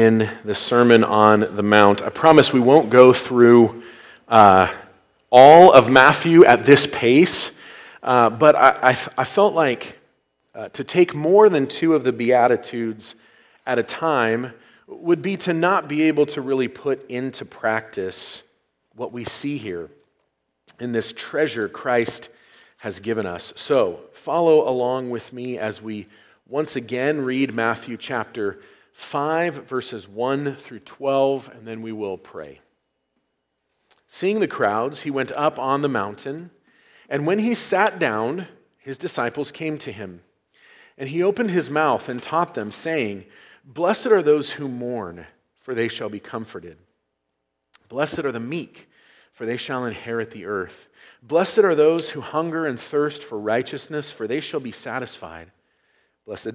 in the Sermon on the Mount. I promise we won't go through uh, all of Matthew at this pace, uh, but I, I, I, felt like uh, to take more than two of the Beatitudes at a time would be to not be able to really put into practice what we see here in this treasure Christ has given us. So, follow along with me as we once again read Matthew chapter 5, verses 1 through 12, and then we will pray. Seeing the crowds, he went up on the mountain, and when he sat down, his disciples came to him. And he opened his mouth and taught them, saying, Blessed are those who mourn, for they shall be comforted. Blessed are the meek, for they shall inherit the earth. Blessed are those who hunger and thirst for righteousness, for they shall be satisfied. Blessed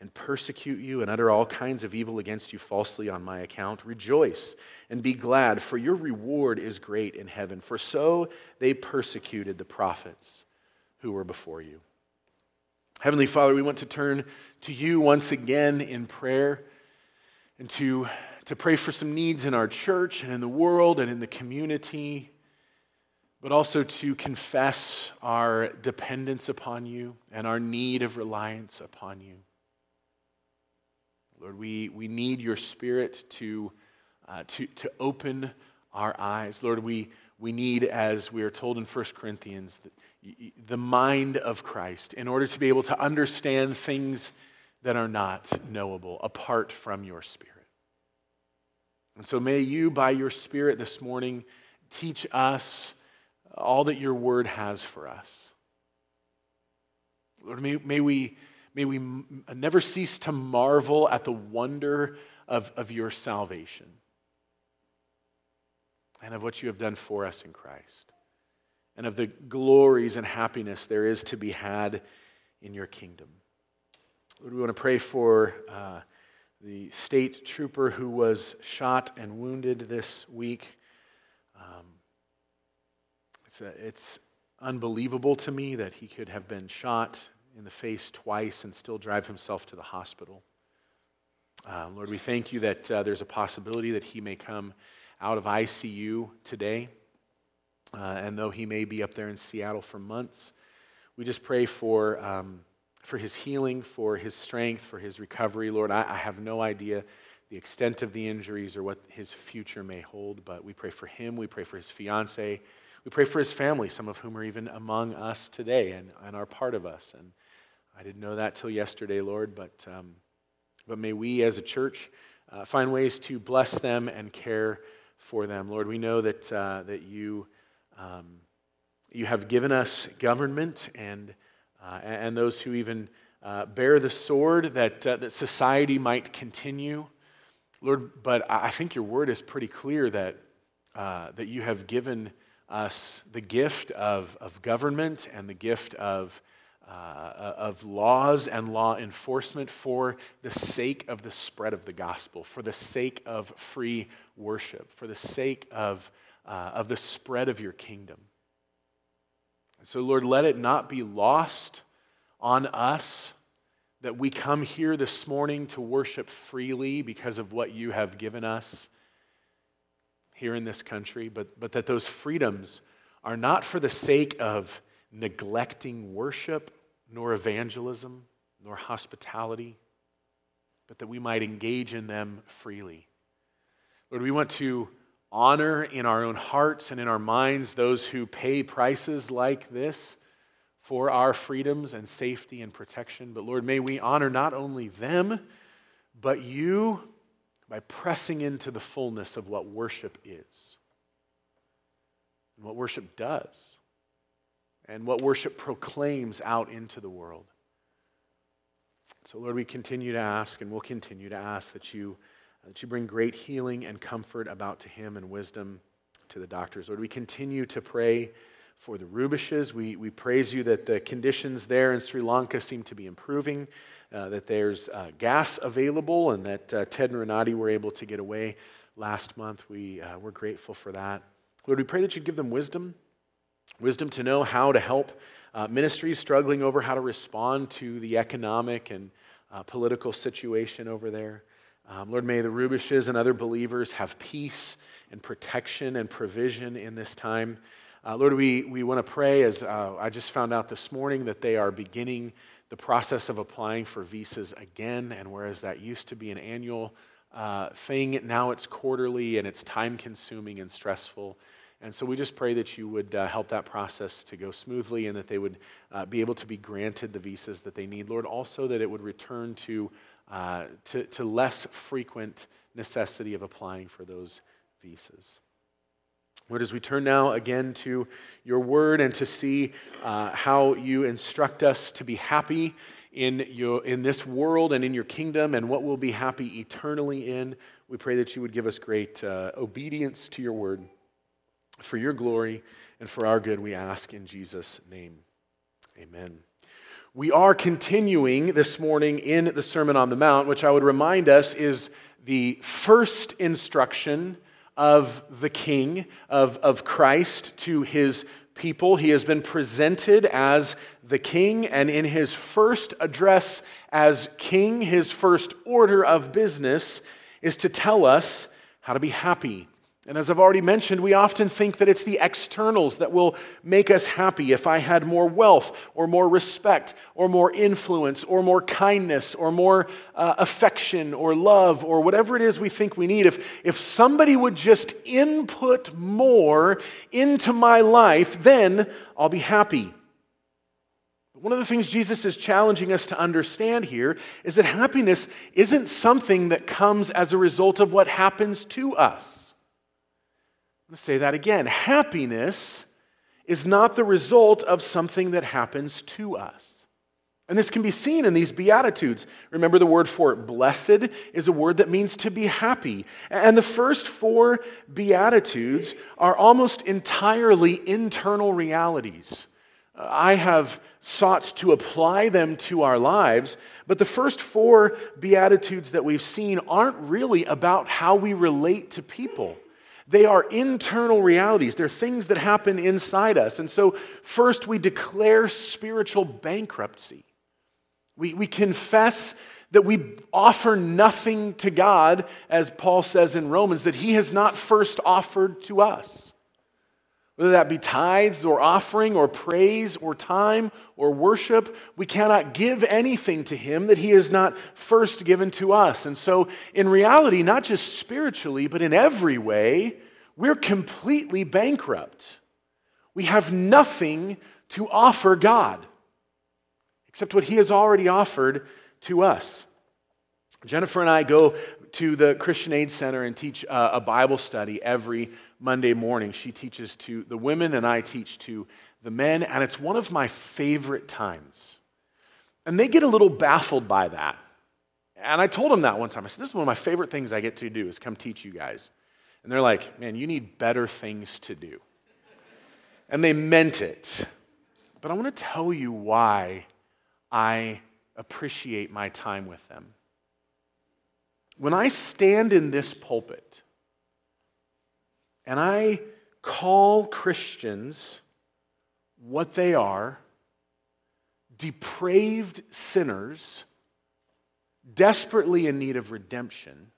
and persecute you and utter all kinds of evil against you falsely on my account. Rejoice and be glad, for your reward is great in heaven. For so they persecuted the prophets who were before you. Heavenly Father, we want to turn to you once again in prayer and to, to pray for some needs in our church and in the world and in the community, but also to confess our dependence upon you and our need of reliance upon you. Lord, we, we need your spirit to uh, to, to open our eyes. Lord, we, we need, as we are told in 1 Corinthians, the, the mind of Christ in order to be able to understand things that are not knowable apart from your Spirit. And so may you, by your Spirit this morning, teach us all that your word has for us. Lord, may, may, we, may we never cease to marvel at the wonder of, of your salvation and of what you have done for us in Christ, and of the glories and happiness there is to be had in your kingdom. Lord, we want to pray for uh, the state trooper who was shot and wounded this week. Um, it's, a, it's unbelievable to me that he could have been shot in the face twice and still drive himself to the hospital. Uh, Lord, we thank you that uh, there's a possibility that he may come out of ICU today. Uh, and though he may be up there in Seattle for months, we just pray for, um, for his healing, for his strength, for his recovery. Lord, I, I have no idea the extent of the injuries or what his future may hold, but we pray for him. We pray for his fiance. We pray for his family, some of whom are even among us today and, and are part of us. And I didn't know that till yesterday, Lord, but, um, but may we as a church uh, find ways to bless them and care for them. Lord, we know that, uh, that you, um, you have given us government and, uh, and those who even uh, bear the sword that, uh, that society might continue. Lord, but I think your word is pretty clear that, uh, that you have given us the gift of, of government and the gift of uh, of laws and law enforcement for the sake of the spread of the gospel, for the sake of free worship, for the sake of, uh, of the spread of your kingdom. so, Lord, let it not be lost on us that we come here this morning to worship freely because of what you have given us here in this country, but, but that those freedoms are not for the sake of neglecting worship nor evangelism, nor hospitality, but that we might engage in them freely. Lord, we want to honor in our own hearts and in our minds those who pay prices like this for our freedoms and safety and protection. But Lord, may we honor not only them, but you by pressing into the fullness of what worship is and what worship does and what worship proclaims out into the world. So, Lord, we continue to ask and we'll continue to ask that you, that you bring great healing and comfort about to him and wisdom to the doctors. Lord, we continue to pray for the Rubishes. We, we praise you that the conditions there in Sri Lanka seem to be improving, uh, that there's uh, gas available, and that uh, Ted and Renati were able to get away last month. We, uh, we're grateful for that. Lord, we pray that you'd give them wisdom, wisdom to know how to help uh, ministries struggling over how to respond to the economic and uh, political situation over there. Um, Lord, may the Rubishes and other believers have peace and protection and provision in this time. Uh, Lord, we, we want to pray as uh, I just found out this morning that they are beginning the process of applying for visas again. And whereas that used to be an annual uh, thing, now it's quarterly and it's time consuming and stressful. And so we just pray that you would uh, help that process to go smoothly and that they would uh, be able to be granted the visas that they need. Lord, also that it would return to, uh, to, to less frequent necessity of applying for those visas. Lord, as we turn now again to your word and to see uh, how you instruct us to be happy in, your, in this world and in your kingdom and what we'll be happy eternally in, we pray that you would give us great uh, obedience to your word. For your glory and for our good, we ask in Jesus' name. Amen. We are continuing this morning in the Sermon on the Mount, which I would remind us is the first instruction of the King, of, of Christ to his people. He has been presented as the King, and in his first address as King, his first order of business is to tell us how to be happy and as I've already mentioned, we often think that it's the externals that will make us happy. If I had more wealth, or more respect, or more influence, or more kindness, or more uh, affection, or love, or whatever it is we think we need, if, if somebody would just input more into my life, then I'll be happy. But One of the things Jesus is challenging us to understand here is that happiness isn't something that comes as a result of what happens to us. Let's say that again. Happiness is not the result of something that happens to us. And this can be seen in these Beatitudes. Remember, the word for blessed is a word that means to be happy. And the first four Beatitudes are almost entirely internal realities. Uh, I have sought to apply them to our lives, but the first four Beatitudes that we've seen aren't really about how we relate to people. They are internal realities. They're things that happen inside us. And so, first, we declare spiritual bankruptcy. We, we confess that we offer nothing to God, as Paul says in Romans, that he has not first offered to us. Whether that be tithes or offering or praise or time or worship, we cannot give anything to him that he has not first given to us. And so, in reality, not just spiritually, but in every way, we're completely bankrupt. We have nothing to offer God except what he has already offered to us. Jennifer and I go to the Christian Aid Center and teach uh, a Bible study every Monday morning. She teaches to the women, and I teach to the men, and it's one of my favorite times. And they get a little baffled by that. And I told them that one time. I said, This is one of my favorite things I get to do is come teach you guys. And they're like, Man, you need better things to do. And they meant it. But I want to tell you why I appreciate my time with them. When I stand in this pulpit and I call Christians what they are depraved sinners, desperately in need of redemption,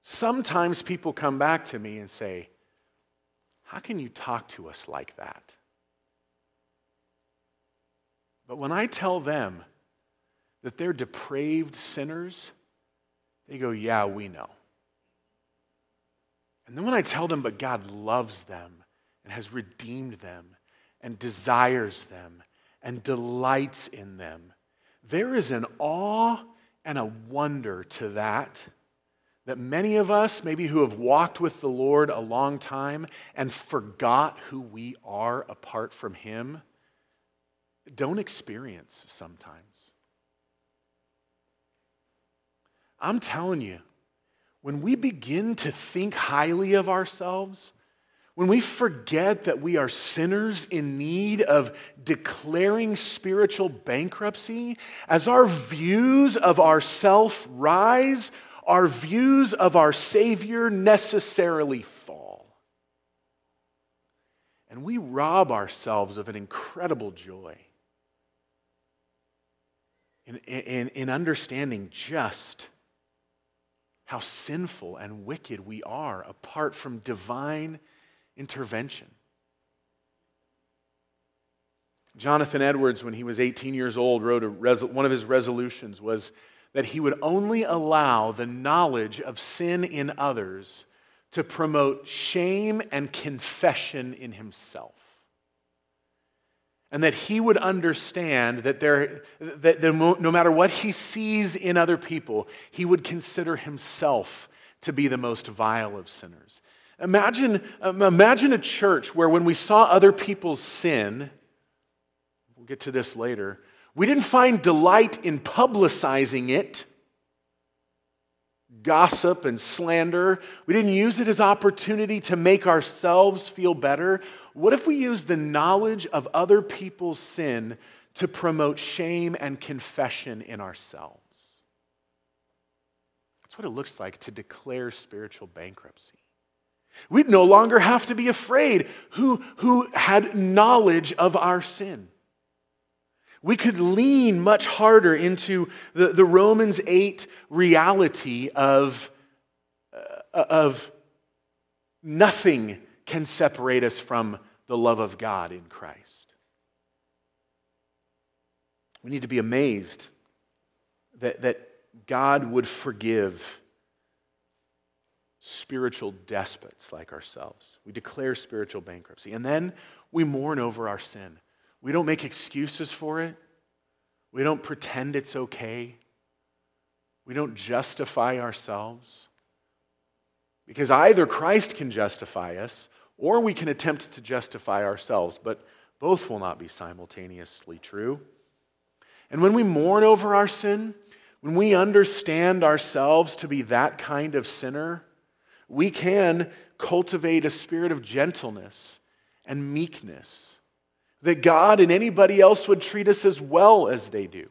sometimes people come back to me and say, How can you talk to us like that? But when I tell them that they're depraved sinners, they go, Yeah, we know. And then when I tell them, but God loves them and has redeemed them and desires them and delights in them, there is an awe and a wonder to that that many of us, maybe who have walked with the Lord a long time and forgot who we are apart from Him, don't experience sometimes. I'm telling you, when we begin to think highly of ourselves, when we forget that we are sinners in need of declaring spiritual bankruptcy, as our views of ourself rise, our views of our Savior necessarily fall. And we rob ourselves of an incredible joy in, in, in understanding just how sinful and wicked we are apart from divine intervention. Jonathan Edwards, when he was 18 years old, wrote res- one of his resolutions was that he would only allow the knowledge of sin in others to promote shame and confession in himself. And that he would understand that, there, that no matter what he sees in other people, he would consider himself to be the most vile of sinners. Imagine, um, imagine a church where when we saw other people's sin, we'll get to this later, we didn't find delight in publicizing it, gossip and slander. We didn't use it as opportunity to make ourselves feel better. What if we use the knowledge of other people's sin to promote shame and confession in ourselves? That's what it looks like to declare spiritual bankruptcy. We'd no longer have to be afraid who, who had knowledge of our sin. We could lean much harder into the, the Romans 8 reality of, uh, of nothing can separate us from the love of God in Christ. We need to be amazed that, that God would forgive spiritual despots like ourselves. We declare spiritual bankruptcy. And then we mourn over our sin. We don't make excuses for it, we don't pretend it's okay, we don't justify ourselves. Because either Christ can justify us or we can attempt to justify ourselves, but both will not be simultaneously true. And when we mourn over our sin, when we understand ourselves to be that kind of sinner, we can cultivate a spirit of gentleness and meekness. That God and anybody else would treat us as well as they do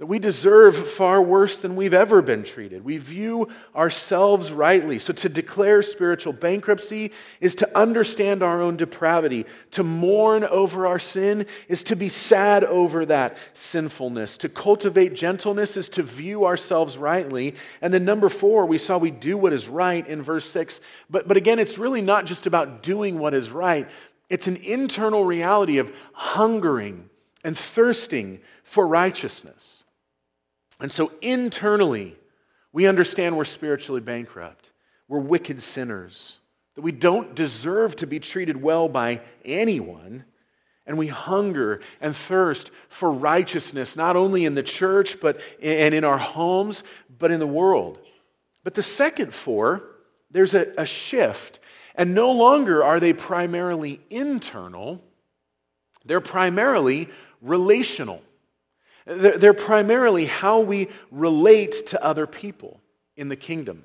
that we deserve far worse than we've ever been treated. We view ourselves rightly. So, to declare spiritual bankruptcy is to understand our own depravity. To mourn over our sin is to be sad over that sinfulness. To cultivate gentleness is to view ourselves rightly. And then, number four, we saw we do what is right in verse six. But, but again, it's really not just about doing what is right, it's an internal reality of hungering and thirsting for righteousness. And so internally, we understand we're spiritually bankrupt. We're wicked sinners, that we don't deserve to be treated well by anyone. And we hunger and thirst for righteousness, not only in the church but, and in our homes, but in the world. But the second four, there's a, a shift. And no longer are they primarily internal, they're primarily relational. They're primarily how we relate to other people in the kingdom.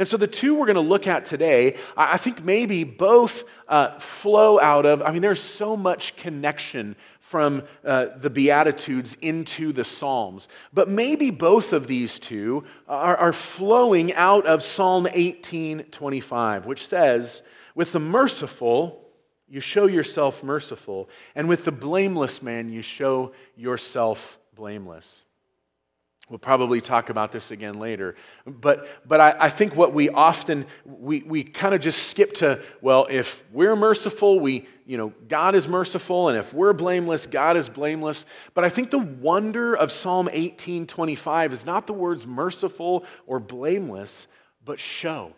And so the two we're going to look at today, I think maybe both uh, flow out of, I mean, there's so much connection from uh, the Beatitudes into the Psalms. But maybe both of these two are, are flowing out of Psalm 18 25, which says, With the merciful, you show yourself merciful, and with the blameless man, you show yourself blameless. We'll probably talk about this again later. But, but I, I think what we often, we, we kind of just skip to, well, if we're merciful, we, you know, God is merciful, and if we're blameless, God is blameless. But I think the wonder of Psalm 18 25 is not the words merciful or blameless, but show.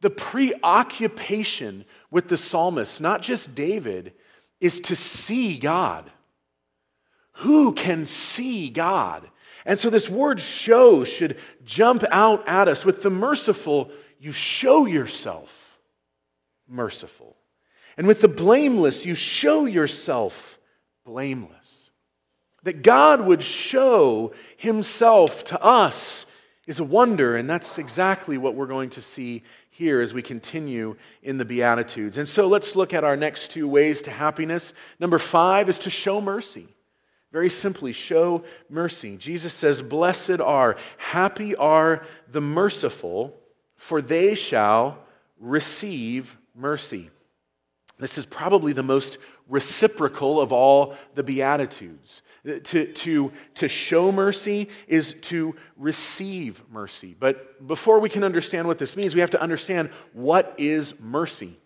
The preoccupation with the psalmist, not just David, is to see God who can see God? And so this word show should jump out at us. With the merciful, you show yourself merciful. And with the blameless, you show yourself blameless. That God would show himself to us is a wonder, and that's exactly what we're going to see here as we continue in the Beatitudes. And so let's look at our next two ways to happiness. Number five is to show mercy. Very simply, show mercy. Jesus says, Blessed are, happy are the merciful, for they shall receive mercy. This is probably the most reciprocal of all the Beatitudes. To, to, to show mercy is to receive mercy. But before we can understand what this means, we have to understand what is mercy.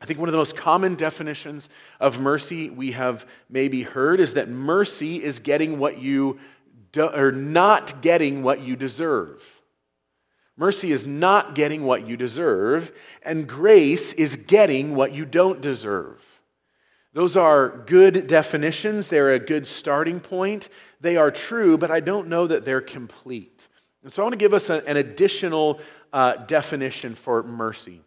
I think one of the most common definitions of mercy we have maybe heard is that mercy is getting what you do, or not getting what you deserve. Mercy is not getting what you deserve, and grace is getting what you don't deserve. Those are good definitions. They're a good starting point. They are true, but I don't know that they're complete. And so I want to give us an additional uh, definition for mercy,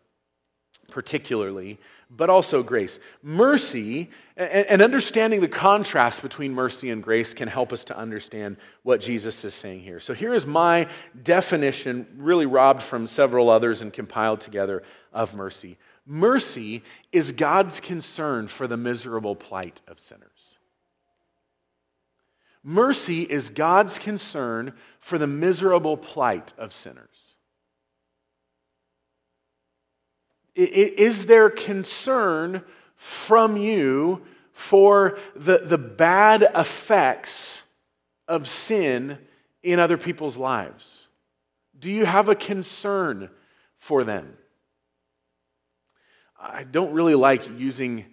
particularly, but also grace. Mercy and, and understanding the contrast between mercy and grace can help us to understand what Jesus is saying here. So here is my definition, really robbed from several others and compiled together, of mercy. Mercy is God's concern for the miserable plight of sinners. Mercy is God's concern for the miserable plight of sinners. Is there concern from you for the, the bad effects of sin in other people's lives? Do you have a concern for them? I don't really like using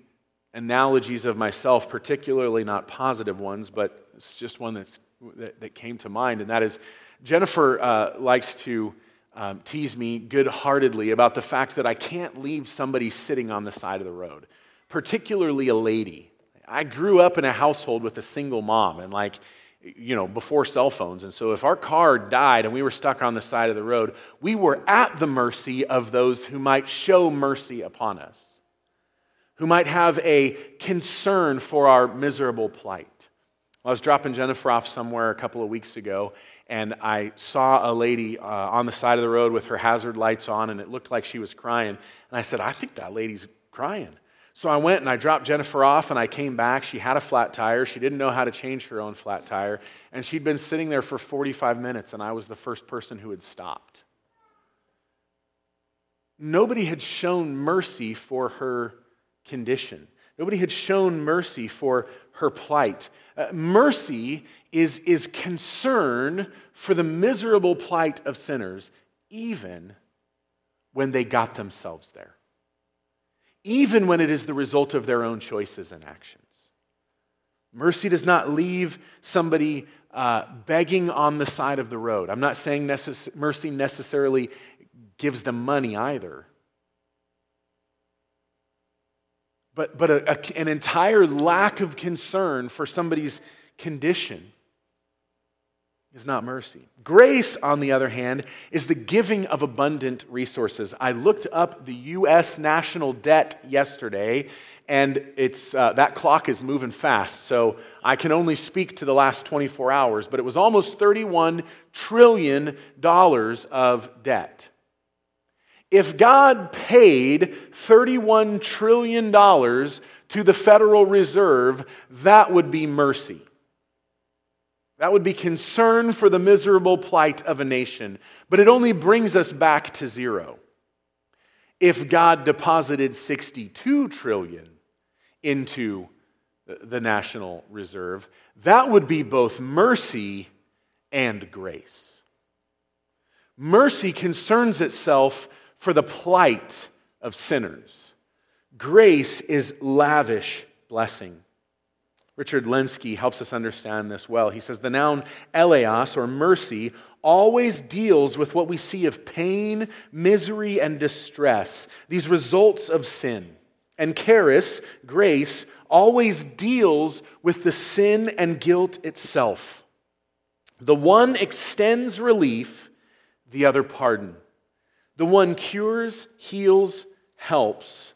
analogies of myself, particularly not positive ones, but it's just one that's, that, that came to mind, and that is Jennifer uh, likes to um, tease me good heartedly about the fact that I can't leave somebody sitting on the side of the road, particularly a lady. I grew up in a household with a single mom, and like, you know, before cell phones. And so if our car died and we were stuck on the side of the road, we were at the mercy of those who might show mercy upon us, who might have a concern for our miserable plight. I was dropping Jennifer off somewhere a couple of weeks ago, and I saw a lady uh, on the side of the road with her hazard lights on, and it looked like she was crying. And I said, I think that lady's crying. So I went and I dropped Jennifer off and I came back. She had a flat tire. She didn't know how to change her own flat tire. And she'd been sitting there for 45 minutes and I was the first person who had stopped. Nobody had shown mercy for her condition. Nobody had shown mercy for her plight. Uh, mercy is, is concern for the miserable plight of sinners, even when they got themselves there even when it is the result of their own choices and actions. Mercy does not leave somebody uh, begging on the side of the road. I'm not saying necess- mercy necessarily gives them money either. But, but a, a, an entire lack of concern for somebody's condition is not mercy. Grace, on the other hand, is the giving of abundant resources. I looked up the U.S. national debt yesterday, and it's, uh, that clock is moving fast. So I can only speak to the last 24 hours, but it was almost $31 trillion of debt. If God paid $31 trillion to the Federal Reserve, that would be mercy. That would be concern for the miserable plight of a nation. But it only brings us back to zero. If God deposited 62 trillion into the National Reserve, that would be both mercy and grace. Mercy concerns itself for the plight of sinners. Grace is lavish blessing. Richard Lenski helps us understand this well. He says the noun eleos, or mercy, always deals with what we see of pain, misery, and distress, these results of sin. And charis, grace, always deals with the sin and guilt itself. The one extends relief, the other pardon. The one cures, heals, helps,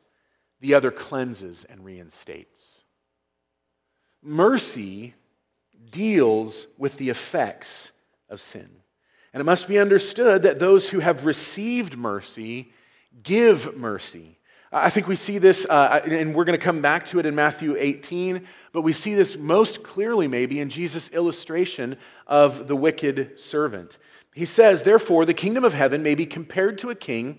the other cleanses and reinstates. Mercy deals with the effects of sin. And it must be understood that those who have received mercy give mercy. I think we see this, uh, and we're going to come back to it in Matthew 18, but we see this most clearly maybe in Jesus' illustration of the wicked servant. He says, Therefore, the kingdom of heaven may be compared to a king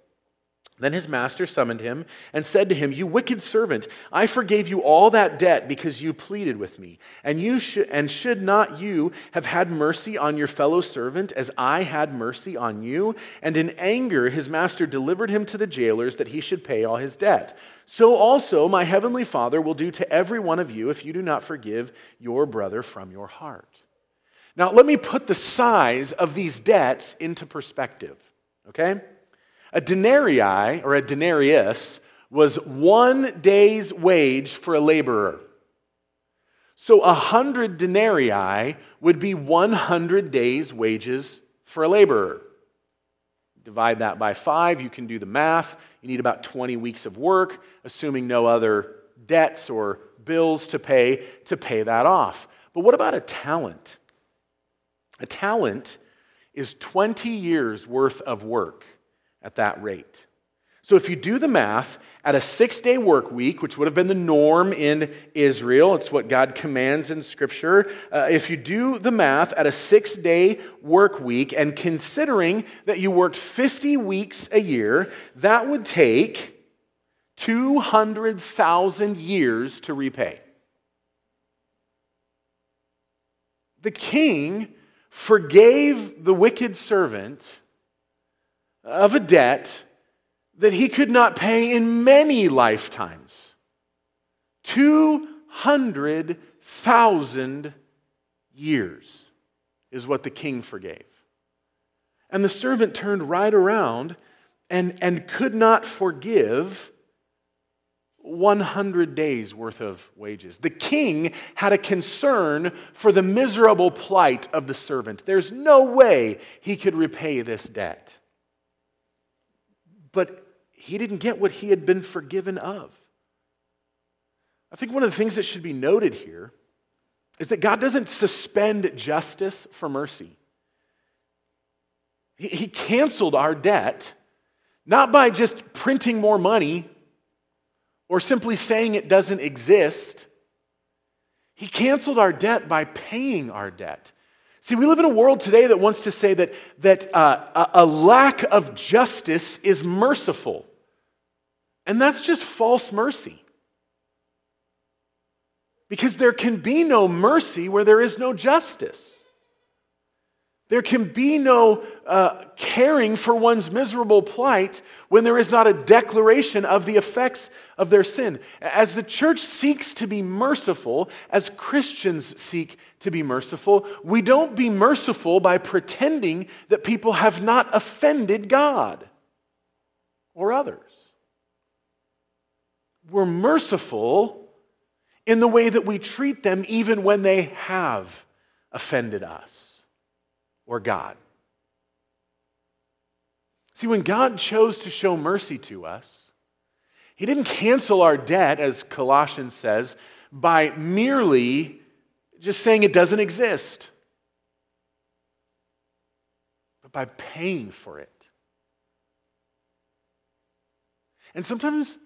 Then his master summoned him and said to him, You wicked servant, I forgave you all that debt because you pleaded with me. And, you and should not you have had mercy on your fellow servant as I had mercy on you? And in anger, his master delivered him to the jailers that he should pay all his debt. So also my heavenly Father will do to every one of you if you do not forgive your brother from your heart. Now, let me put the size of these debts into perspective, okay? A denarii, or a denarius, was one day's wage for a laborer. So a hundred denarii would be 100 days' wages for a laborer. Divide that by five, you can do the math. You need about 20 weeks of work, assuming no other debts or bills to pay to pay that off. But what about a talent? A talent is 20 years worth of work at that rate. So if you do the math, at a six day work week, which would have been the norm in Israel, it's what God commands in Scripture. Uh, if you do the math at a six day work week, and considering that you worked 50 weeks a year, that would take 200,000 years to repay. The king forgave the wicked servant of a debt that he could not pay in many lifetimes 200,000 years is what the king forgave. And the servant turned right around and, and could not forgive 100 days worth of wages. The king had a concern for the miserable plight of the servant. There's no way he could repay this debt but he didn't get what he had been forgiven of. I think one of the things that should be noted here is that God doesn't suspend justice for mercy. He, canceled our debt, not by just printing more money or simply saying it doesn't exist. He canceled our debt by paying our debt. See, we live in a world today that wants to say that, that uh, a lack of justice is merciful. And that's just false mercy. Because there can be no mercy where there is no justice. There can be no uh, caring for one's miserable plight when there is not a declaration of the effects of their sin. As the church seeks to be merciful, as Christians seek to be merciful, we don't be merciful by pretending that people have not offended God or others. We're merciful in the way that we treat them even when they have offended us or God. See, when God chose to show mercy to us, He didn't cancel our debt, as Colossians says, by merely just saying it doesn't exist, but by paying for it. And sometimes,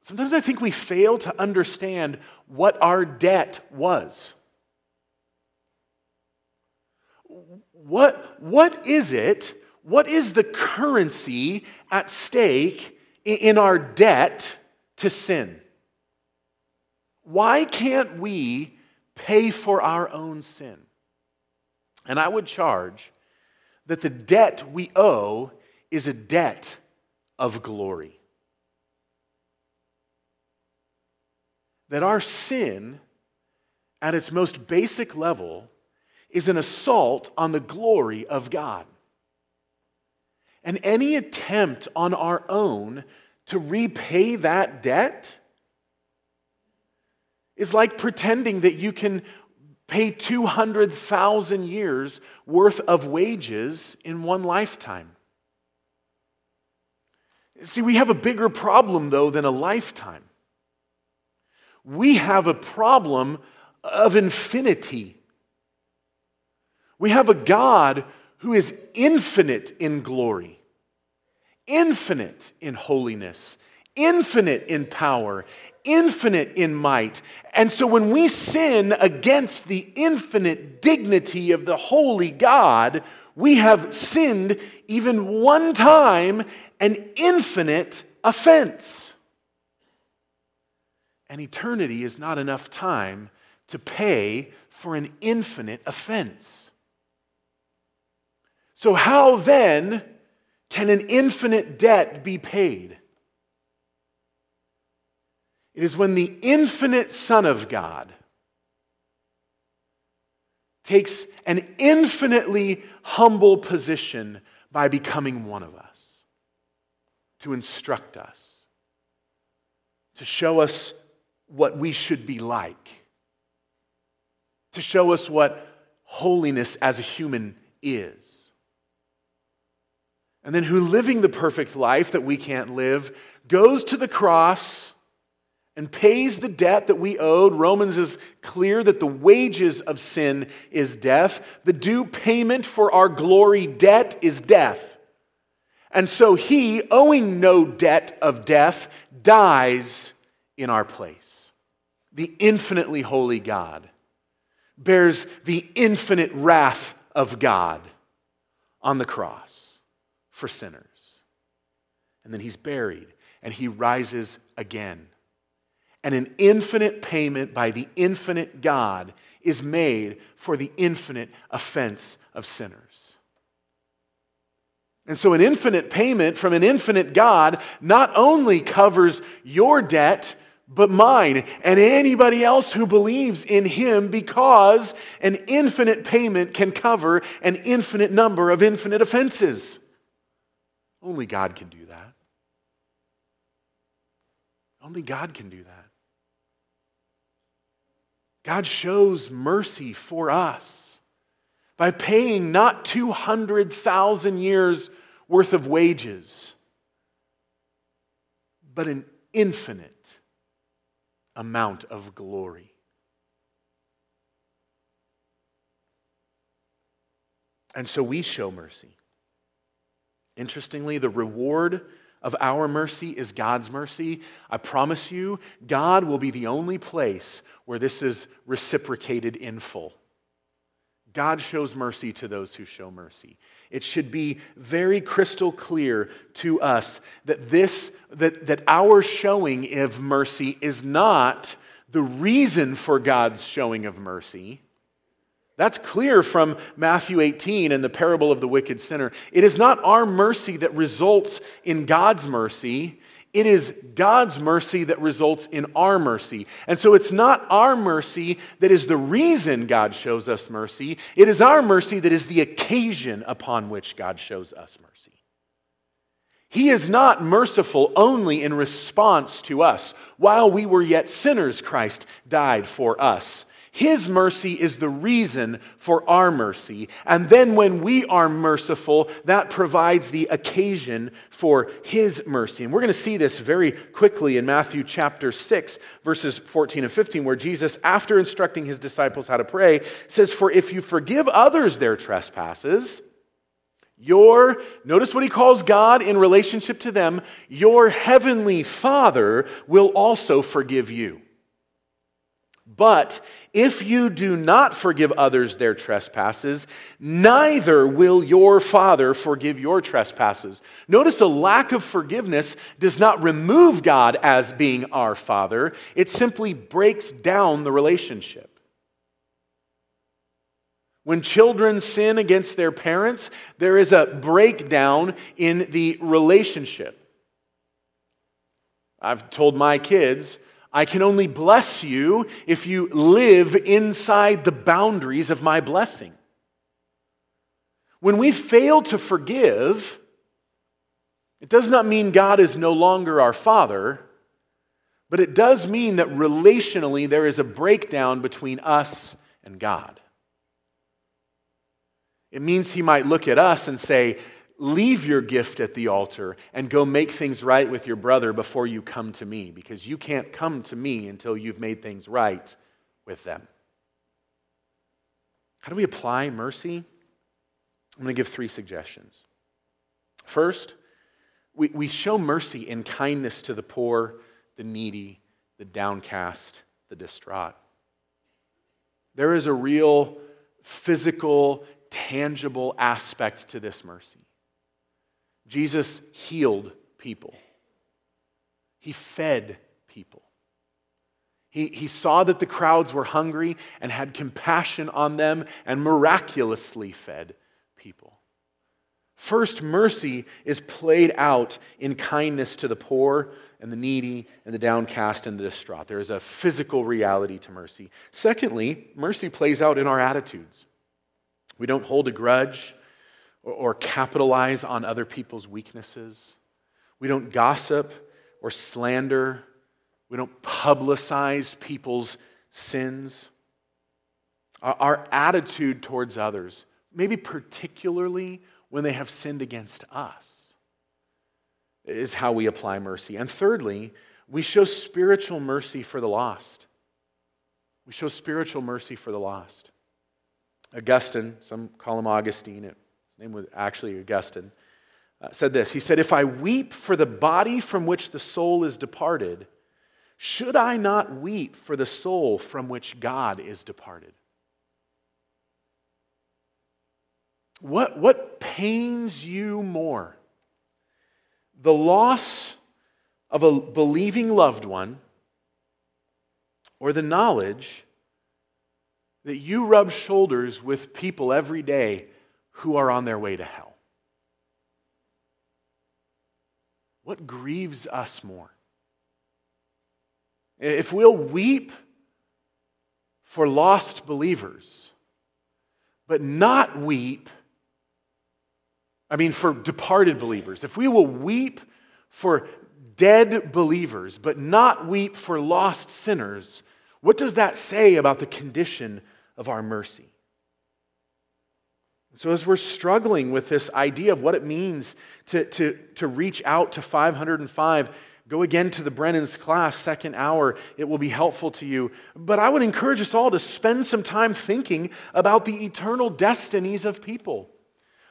sometimes I think we fail to understand what our debt was. What, what is it what is the currency at stake in our debt to sin? Why can't we pay for our own sin? And I would charge that the debt we owe is a debt of glory. That our sin, at its most basic level, is an assault on the glory of God. And any attempt on our own to repay that debt is like pretending that you can pay 200,000 years worth of wages in one lifetime. See, we have a bigger problem, though, than a lifetime. We have a problem of infinity. We have a God who is infinite in glory, infinite in holiness, infinite in power, infinite in might. And so when we sin against the infinite dignity of the holy God, we have sinned even one time an infinite offense. And eternity is not enough time to pay for an infinite offense. So, how then can an infinite debt be paid? It is when the infinite Son of God takes an infinitely humble position by becoming one of us, to instruct us, to show us what we should be like, to show us what holiness as a human is. And then, who living the perfect life that we can't live, goes to the cross and pays the debt that we owed. Romans is clear that the wages of sin is death. The due payment for our glory debt is death. And so he, owing no debt of death, dies in our place. The infinitely holy God bears the infinite wrath of God on the cross for sinners. And then he's buried and he rises again and an infinite payment by the infinite God is made for the infinite offense of sinners. And so, an infinite payment from an infinite God not only covers your debt, but mine and anybody else who believes in Him because an infinite payment can cover an infinite number of infinite offenses. Only God can do that. Only God can do that. God shows mercy for us by paying not 200,000 years worth of wages, but an infinite amount of glory. And so we show mercy. Interestingly, the reward of our mercy is God's mercy. I promise you, God will be the only place where this is reciprocated in full. God shows mercy to those who show mercy. It should be very crystal clear to us that this that, that our showing of mercy is not the reason for God's showing of mercy. That's clear from Matthew 18 and the parable of the wicked sinner. It is not our mercy that results in God's mercy. It is God's mercy that results in our mercy. And so it's not our mercy that is the reason God shows us mercy. It is our mercy that is the occasion upon which God shows us mercy. He is not merciful only in response to us. While we were yet sinners, Christ died for us. His mercy is the reason for our mercy. And then when we are merciful, that provides the occasion for His mercy. And we're going to see this very quickly in Matthew chapter 6, verses 14 and 15, where Jesus, after instructing His disciples how to pray, says, For if you forgive others their trespasses, your, notice what he calls God in relationship to them, your heavenly Father will also forgive you. But if you do not forgive others their trespasses, neither will your Father forgive your trespasses. Notice a lack of forgiveness does not remove God as being our Father, it simply breaks down the relationship. When children sin against their parents, there is a breakdown in the relationship. I've told my kids, I can only bless you if you live inside the boundaries of my blessing. When we fail to forgive, it does not mean God is no longer our Father, but it does mean that relationally there is a breakdown between us and God. It means He might look at us and say, Leave your gift at the altar and go make things right with your brother before you come to me, because you can't come to me until you've made things right with them. How do we apply mercy? I'm going to give three suggestions. First, we, we show mercy in kindness to the poor, the needy, the downcast, the distraught. There is a real physical, tangible aspect to this mercy. Jesus healed people, he fed people. He, he saw that the crowds were hungry and had compassion on them and miraculously fed people. First, mercy is played out in kindness to the poor and the needy and the downcast and the distraught. There is a physical reality to mercy. Secondly, mercy plays out in our attitudes. We don't hold a grudge or, or capitalize on other people's weaknesses. We don't gossip or slander. We don't publicize people's sins. Our, our attitude towards others, maybe particularly when they have sinned against us, is how we apply mercy. And thirdly, we show spiritual mercy for the lost. We show spiritual mercy for the lost. Augustine, some call him Augustine, name was actually Augustine, uh, said this. He said, If I weep for the body from which the soul is departed, should I not weep for the soul from which God is departed? What, what pains you more? The loss of a believing loved one or the knowledge that you rub shoulders with people every day who are on their way to hell. What grieves us more? If we'll weep for lost believers, but not weep, I mean, for departed believers, if we will weep for dead believers, but not weep for lost sinners, what does that say about the condition of our mercy? So, as we're struggling with this idea of what it means to, to, to reach out to 505, go again to the Brennan's class, second hour. It will be helpful to you. But I would encourage us all to spend some time thinking about the eternal destinies of people.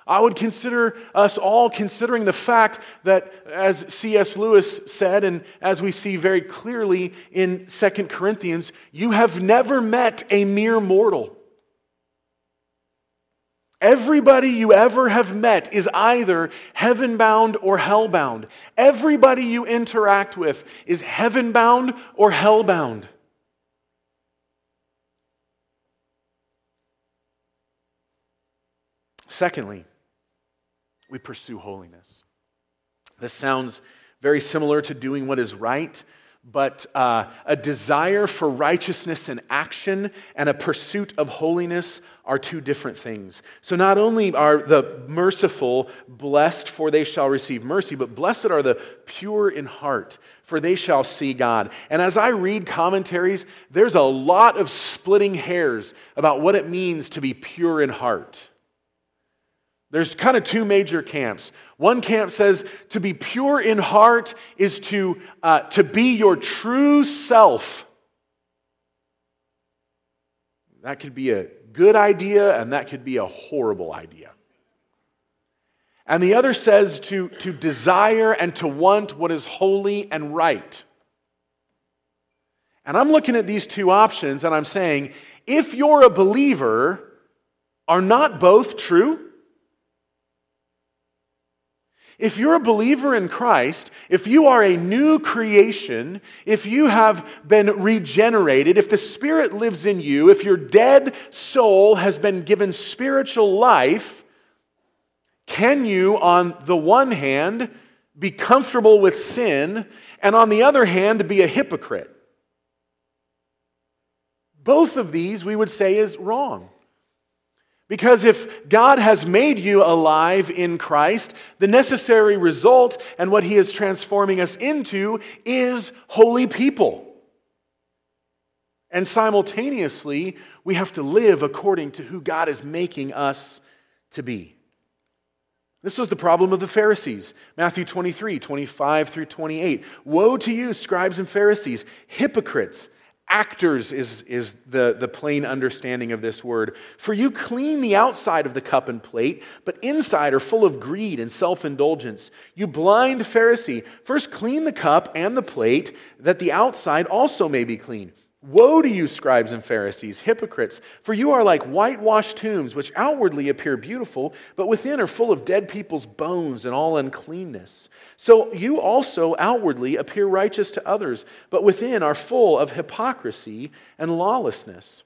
I would consider us all considering the fact that, as C.S. Lewis said, and as we see very clearly in 2 Corinthians, you have never met a mere mortal. Everybody you ever have met is either heaven bound or hell bound. Everybody you interact with is heaven bound or hell bound. Secondly, we pursue holiness. This sounds very similar to doing what is right, but uh, a desire for righteousness and action and a pursuit of holiness are two different things. So, not only are the merciful blessed, for they shall receive mercy, but blessed are the pure in heart, for they shall see God. And as I read commentaries, there's a lot of splitting hairs about what it means to be pure in heart. There's kind of two major camps. One camp says to be pure in heart is to, uh, to be your true self. That could be a good idea, and that could be a horrible idea. And the other says to, to desire and to want what is holy and right. And I'm looking at these two options and I'm saying, if you're a believer, are not both true? If you're a believer in Christ, if you are a new creation, if you have been regenerated, if the Spirit lives in you, if your dead soul has been given spiritual life, can you, on the one hand, be comfortable with sin, and on the other hand, be a hypocrite? Both of these we would say is wrong. Because if God has made you alive in Christ, the necessary result and what He is transforming us into is holy people. And simultaneously, we have to live according to who God is making us to be. This was the problem of the Pharisees. Matthew 23, 25 through 28. Woe to you, scribes and Pharisees, hypocrites! Actors is, is the, the plain understanding of this word. For you clean the outside of the cup and plate, but inside are full of greed and self indulgence. You blind Pharisee, first clean the cup and the plate, that the outside also may be clean. Woe to you, scribes and Pharisees, hypocrites, for you are like whitewashed tombs, which outwardly appear beautiful, but within are full of dead people's bones and all uncleanness. So you also outwardly appear righteous to others, but within are full of hypocrisy and lawlessness.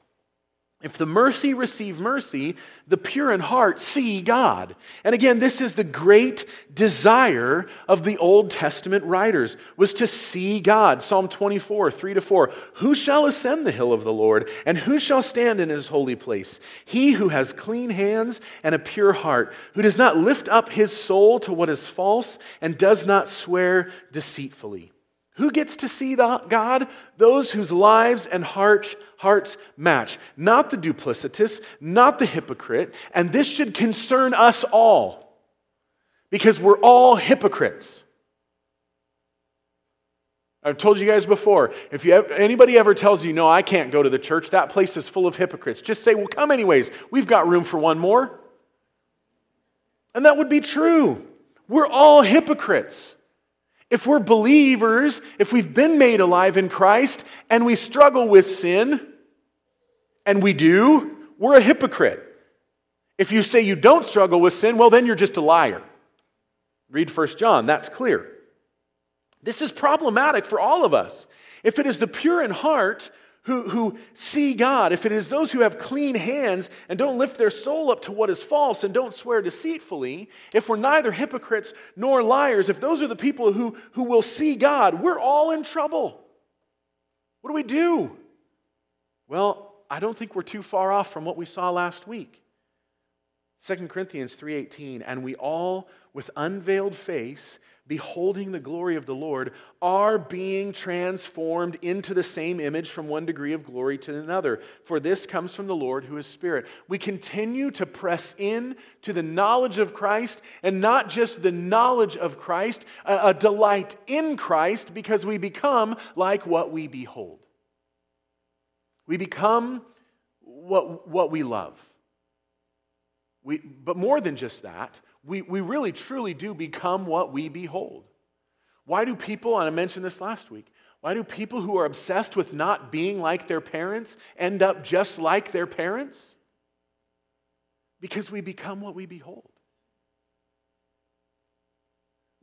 If the mercy receive mercy, the pure in heart see God. And again, this is the great desire of the Old Testament writers was to see God. Psalm 24, 3 to 4. Who shall ascend the hill of the Lord, and who shall stand in his holy place? He who has clean hands and a pure heart, who does not lift up his soul to what is false and does not swear deceitfully. Who gets to see God? Those whose lives and heart, hearts match. Not the duplicitous, not the hypocrite. And this should concern us all because we're all hypocrites. I've told you guys before, if you anybody ever tells you, no, I can't go to the church, that place is full of hypocrites, just say, well, come anyways. We've got room for one more. And that would be true. We're all hypocrites. If we're believers, if we've been made alive in Christ and we struggle with sin, and we do, we're a hypocrite. If you say you don't struggle with sin, well, then you're just a liar. Read 1 John, that's clear. This is problematic for all of us. If it is the pure in heart who, who see God, if it is those who have clean hands and don't lift their soul up to what is false and don't swear deceitfully, if we're neither hypocrites nor liars, if those are the people who, who will see God, we're all in trouble. What do we do? Well, I don't think we're too far off from what we saw last week. 2 Corinthians 3:18 and we all with unveiled face beholding the glory of the Lord, are being transformed into the same image from one degree of glory to another. For this comes from the Lord who is Spirit. We continue to press in to the knowledge of Christ, and not just the knowledge of Christ, a, a delight in Christ, because we become like what we behold. We become what, what we love. We, but more than just that, we, we really truly do become what we behold. Why do people, and I mentioned this last week, why do people who are obsessed with not being like their parents end up just like their parents? Because we become what we behold.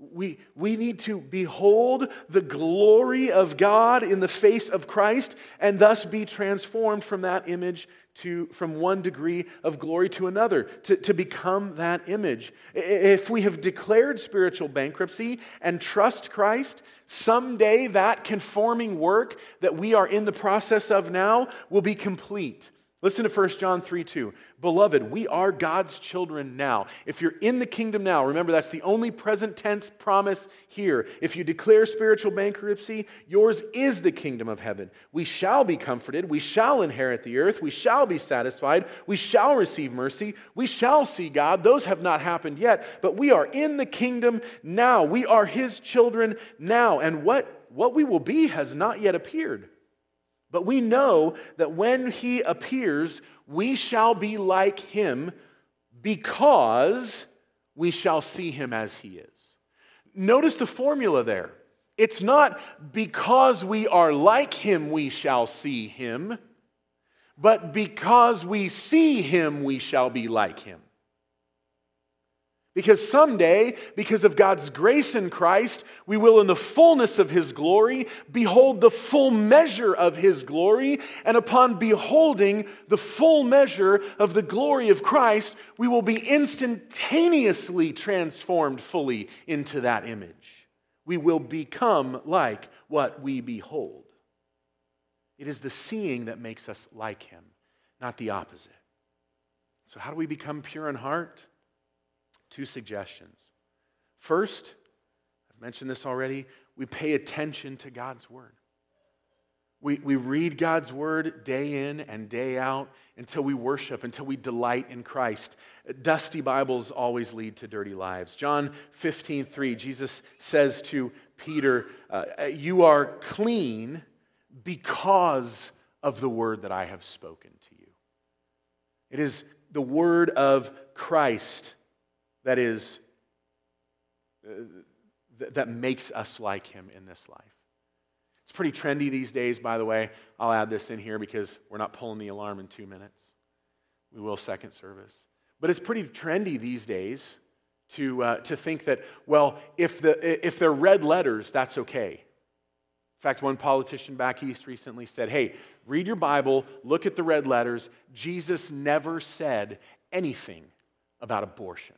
We, we need to behold the glory of God in the face of Christ and thus be transformed from that image to, from one degree of glory to another, to, to become that image. If we have declared spiritual bankruptcy and trust Christ, someday that conforming work that we are in the process of now will be complete. Listen to 1 John 3 2. Beloved, we are God's children now. If you're in the kingdom now, remember that's the only present tense promise here. If you declare spiritual bankruptcy, yours is the kingdom of heaven. We shall be comforted. We shall inherit the earth. We shall be satisfied. We shall receive mercy. We shall see God. Those have not happened yet, but we are in the kingdom now. We are his children now. And what, what we will be has not yet appeared. But we know that when he appears, we shall be like him because we shall see him as he is. Notice the formula there. It's not because we are like him we shall see him, but because we see him we shall be like him. Because someday, because of God's grace in Christ, we will, in the fullness of His glory, behold the full measure of His glory. And upon beholding the full measure of the glory of Christ, we will be instantaneously transformed fully into that image. We will become like what we behold. It is the seeing that makes us like Him, not the opposite. So, how do we become pure in heart? Two suggestions. First, I've mentioned this already, we pay attention to God's Word. We, we read God's Word day in and day out until we worship, until we delight in Christ. Dusty Bibles always lead to dirty lives. John 15, 3, Jesus says to Peter, uh, You are clean because of the Word that I have spoken to you. It is the Word of Christ that is uh, th- that makes us like him in this life. It's pretty trendy these days, by the way. I'll add this in here because we're not pulling the alarm in two minutes. We will second service. But it's pretty trendy these days to, uh, to think that, well, if, the, if they're red letters, that's okay. In fact, one politician back east recently said, hey, read your Bible, look at the red letters. Jesus never said anything about abortion.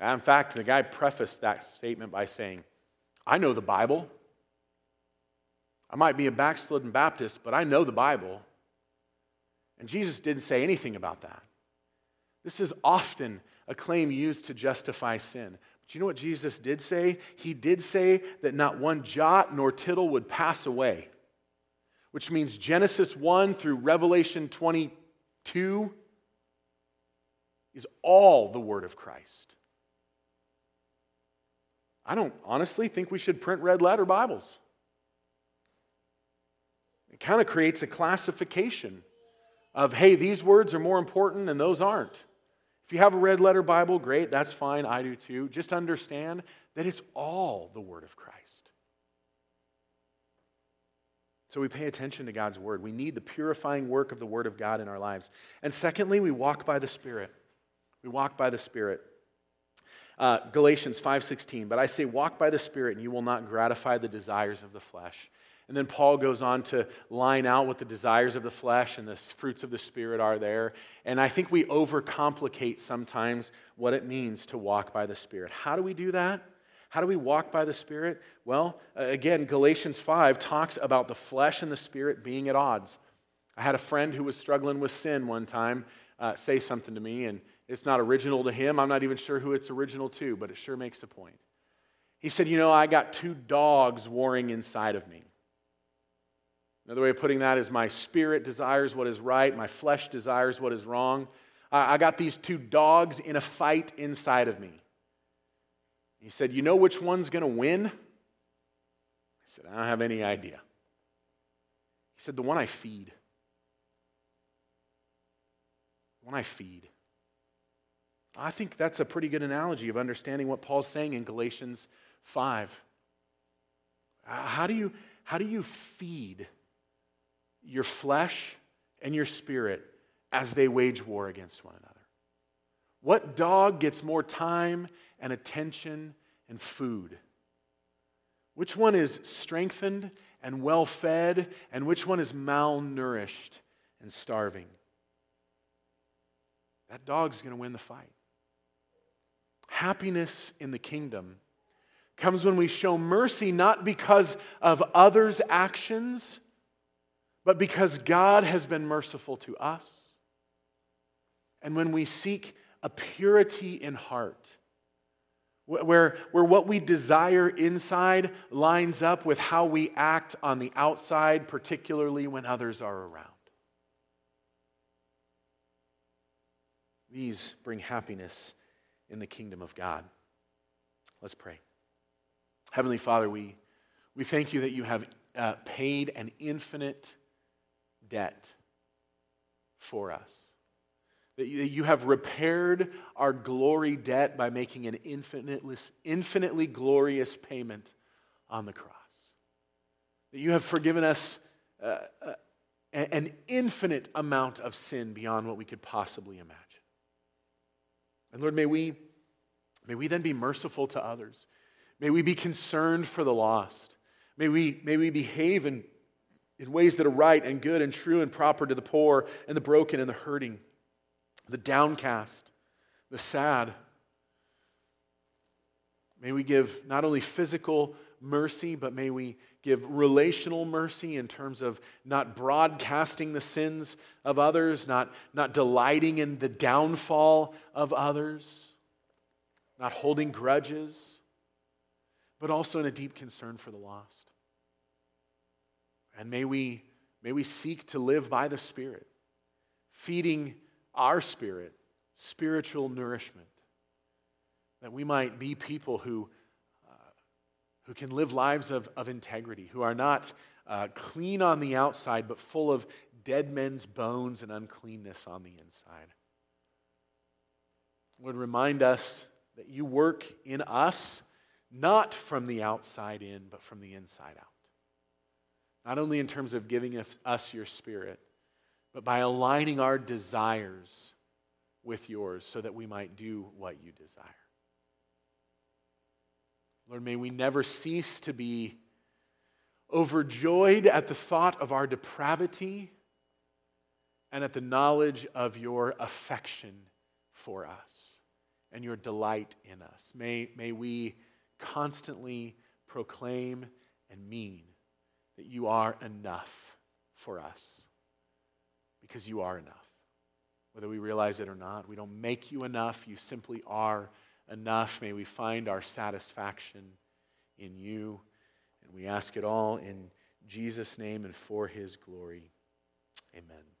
In fact, the guy prefaced that statement by saying, I know the Bible. I might be a backslidden Baptist, but I know the Bible. And Jesus didn't say anything about that. This is often a claim used to justify sin. But you know what Jesus did say? He did say that not one jot nor tittle would pass away, which means Genesis 1 through Revelation 22 is all the Word of Christ. I don't honestly think we should print red letter Bibles. It kind of creates a classification of, hey, these words are more important and those aren't. If you have a red letter Bible, great, that's fine, I do too. Just understand that it's all the Word of Christ. So we pay attention to God's Word. We need the purifying work of the Word of God in our lives. And secondly, we walk by the Spirit. We walk by the Spirit. Uh, Galatians 5:16, but I say walk by the spirit and you will not gratify the desires of the flesh. And then Paul goes on to line out what the desires of the flesh and the fruits of the spirit are there. And I think we overcomplicate sometimes what it means to walk by the spirit. How do we do that? How do we walk by the Spirit? Well, again, Galatians 5 talks about the flesh and the Spirit being at odds. I had a friend who was struggling with sin one time uh, say something to me, and it's not original to him. I'm not even sure who it's original to, but it sure makes a point. He said, You know, I got two dogs warring inside of me. Another way of putting that is my spirit desires what is right, my flesh desires what is wrong. I got these two dogs in a fight inside of me. He said, You know which one's going to win? I said, I don't have any idea. He said, The one I feed. The one I feed. I think that's a pretty good analogy of understanding what Paul's saying in Galatians 5. Uh, how do you, how do you feed your flesh and your spirit as they wage war against one another? What dog gets more time and attention and food? Which one is strengthened and well fed, and which one is malnourished and starving? That dog's going to win the fight. Happiness in the kingdom comes when we show mercy not because of others' actions, but because God has been merciful to us. And when we seek a purity in heart, where, where what we desire inside lines up with how we act on the outside, particularly when others are around. These bring happiness in the kingdom of God. Let's pray. Heavenly Father, we, we thank you that you have uh, paid an infinite debt for us. that you have repaired our glory debt by making an infinitely, infinitely glorious payment on the cross. That you have forgiven us uh, uh, an infinite amount of sin beyond what we could possibly imagine. And Lord, may we, may we then be merciful to others. May we be concerned for the lost. May we, may we behave in, in ways that are right and good and true and proper to the poor and the broken and the hurting, the downcast, the sad. May we give not only physical mercy, but may we give relational mercy in terms of not broadcasting the sins of others, not, not delighting in the downfall of others, not holding grudges, but also in a deep concern for the lost. And may we, may we seek to live by the Spirit, feeding our spirit spiritual nourishment, that we might be people who who can live lives of, of integrity, who are not uh, clean on the outside, but full of dead men's bones and uncleanness on the inside. Would remind us that you work in us not from the outside in, but from the inside out. Not only in terms of giving us your spirit, but by aligning our desires with yours so that we might do what you desire. Lord, may we never cease to be overjoyed at the thought of our depravity and at the knowledge of your affection for us and your delight in us. May, may we constantly proclaim and mean that you are enough for us because you are enough. Whether we realize it or not, we don't make you enough, you simply are enough. May we find our satisfaction in you. And we ask it all in Jesus' name and for his glory. Amen.